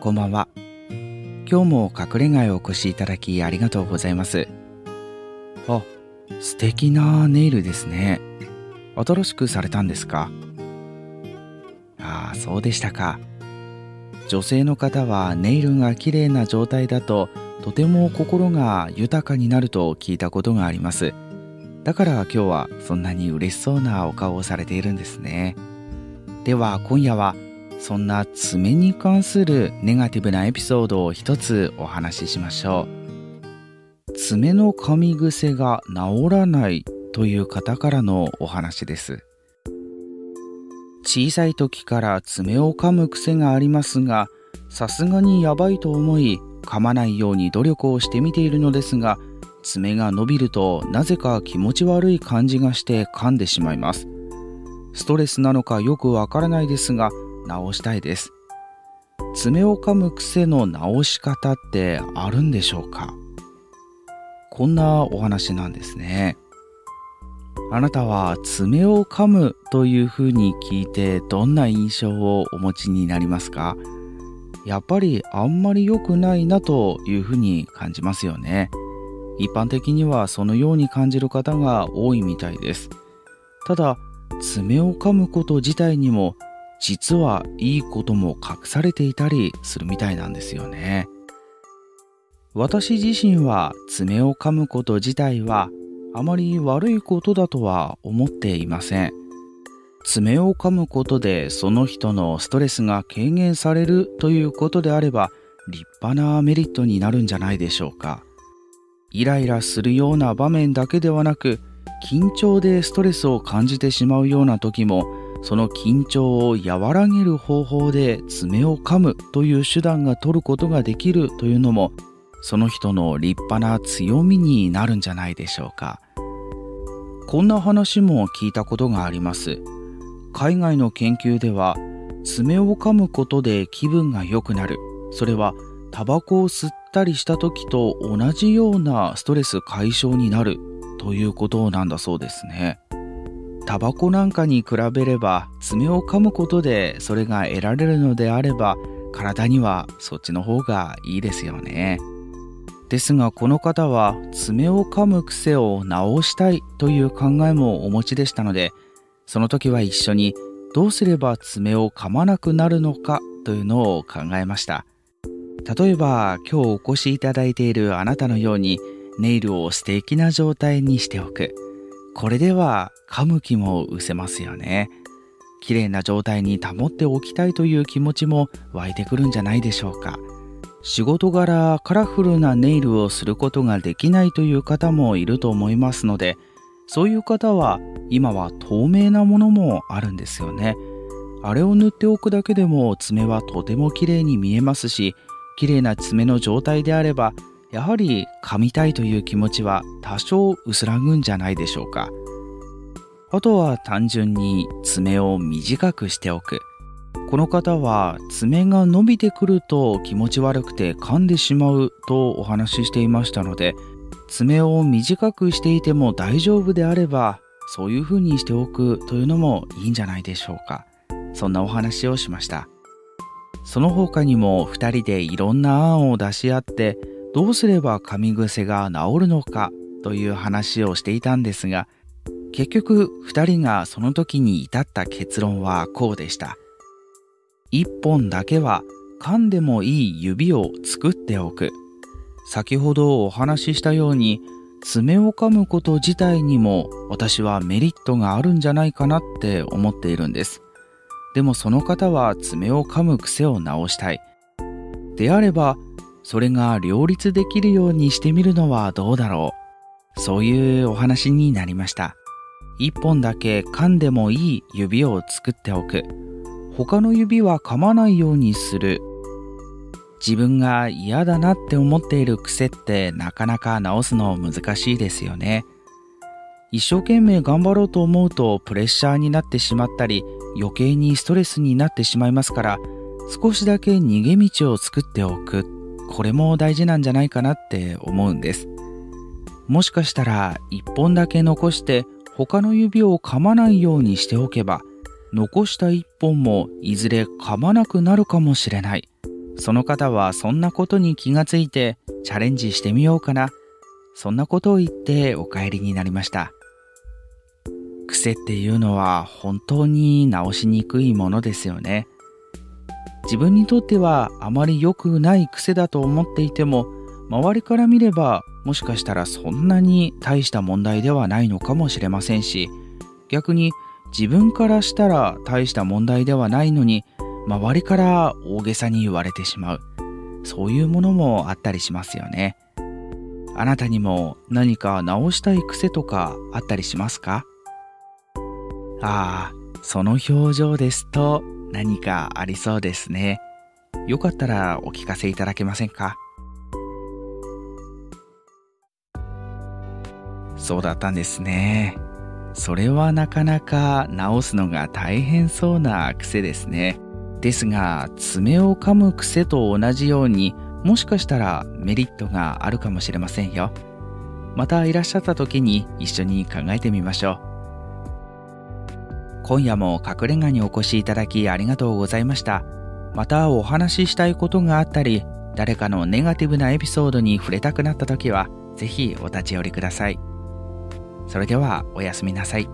こんばんは。今日も隠れ家へお越しいただきありがとうございます。あ、素敵なネイルですね。新しくされたんですか？ああ、そうでしたか。女性の方はネイルが綺麗な状態だととても心が豊かになると聞いたことがあります。だから今日はそんなに嬉しそうなお顔をされているんですね。では今夜はそんな爪に関するネガティブなエピソードを一つお話ししましょう。爪の噛み癖が治らないという方からのお話です。小さい時から爪を噛む癖がありますが、さすがにやばいと思い、噛まないように努力をしてみているのですが、爪が伸びるとなぜか気持ち悪い感じがして噛んでしまいます。ストレスなのかよくわからないですが、直したいです。爪を噛む癖の直し方ってあるんでしょうか？こんなお話なんですね。あなたは爪を噛むというふうに聞いてどんな印象をお持ちになりますか？やっぱりあんまり良くないなというふうに感じますよね。一般的にはそのように感じる方が多いみたいです。ただ、爪を噛むこと自体にも実はいいことも隠されていたりするみたいなんですよね。私自身は爪を噛むこと自体はあまり悪いことだとは思っていません。爪を噛むことでその人のストレスが軽減されるということであれば立派なメリットになるんじゃないでしょうか。イライラするような場面だけではなく緊張でストレスを感じてしまうような時もその緊張を和らげる方法で爪を噛むという手段が取ることができるというのもその人の立派な強みになるんじゃないでしょうか。こんな話も聞いたことがあります。海外の研究では爪を噛むことで気分が良くなる。それはタバコを吸ったりした時と同じようなストレス解消になるということなんだそうですね。タバコなんかに比べれば爪を噛むことでそれが得られるのであれば体にはそっちの方がいいですよね。ですがこの方は爪を噛む癖を直したいという考えもお持ちでしたのでその時は一緒にどうすれば爪を噛まなくなるのかというのを考えました例えば今日お越しいただいているあなたのようにネイルを素敵な状態にしておくこれでは噛む気も失せますよね。綺麗な状態に保っておきたいという気持ちも湧いてくるんじゃないでしょうか。仕事柄カラフルなネイルをすることができないという方もいると思いますので、そういう方は今は透明なものもあるんですよね。あれを塗っておくだけでも爪はとても綺麗に見えますし、綺麗な爪の状態であればやはり噛みたいという気持ちは多少薄らぐんじゃないでしょうか。あとは単純に爪を短くしておく。この方は爪が伸びてくると気持ち悪くて噛んでしまうとお話ししていましたので、爪を短くしていても大丈夫であれば、そういう風にしておくというのもいいんじゃないでしょうか。そんなお話をしました。その他にも2人でいろんな案を出し合ってどうすれば噛み癖が治るのかという話をしていたんですが結局2人がその時に至った結論はこうでした。1本だけは噛んでもいい指を作っておく。先ほどお話ししたように爪を噛むこと自体にも私はメリットがあるんじゃないかなって思っているんです。でもその方は爪を噛む癖を直したい。であればそれが両立できるようにしてみるのはどうだろう。そういうお話になりました。一本だけ噛んでもいい指を作っておく。他の指は噛まないようにする。自分が嫌だなって思っている癖ってなかなか直すの難しいですよね。一生懸命頑張ろうと思うとプレッシャーになってしまったり余計にストレスになってしまいますから少しだけ逃げ道を作っておくこれも大事なんじゃないかなって思うんですもしかしたら一本だけ残して他の指を噛まないようにしておけば残した一本もいずれ噛まなくなるかもしれないその方はそんなことに気がついてチャレンジしてみようかな。そんなことを言ってお帰りになりました。癖っていうのは本当に直しにくいものですよね。自分にとってはあまり良くない癖だと思っていても周りから見ればもしかしたらそんなに大した問題ではないのかもしれませんし逆に自分からしたら大した問題ではないのに周りから大げさに言われてしまう。そういうものもあったりしますよね。あなたにも何か直したい癖とかあったりしますか？ああその表情ですと。何かありそうですねよかったらお聞かせいただけませんか？そうだったんですね。それはなかなか直すのが大変そうな癖ですね。ですが、爪を噛む癖と同じように、もしかしたらメリットがあるかもしれませんよ。またいらっしゃった時に一緒に考えてみましょう。今夜も隠れ家にお越しいただきありがとうございました。またお話ししたいことがあったり、誰かのネガティブなエピソードに触れたくなった時は、ぜひお立ち寄りください。それではおやすみなさい。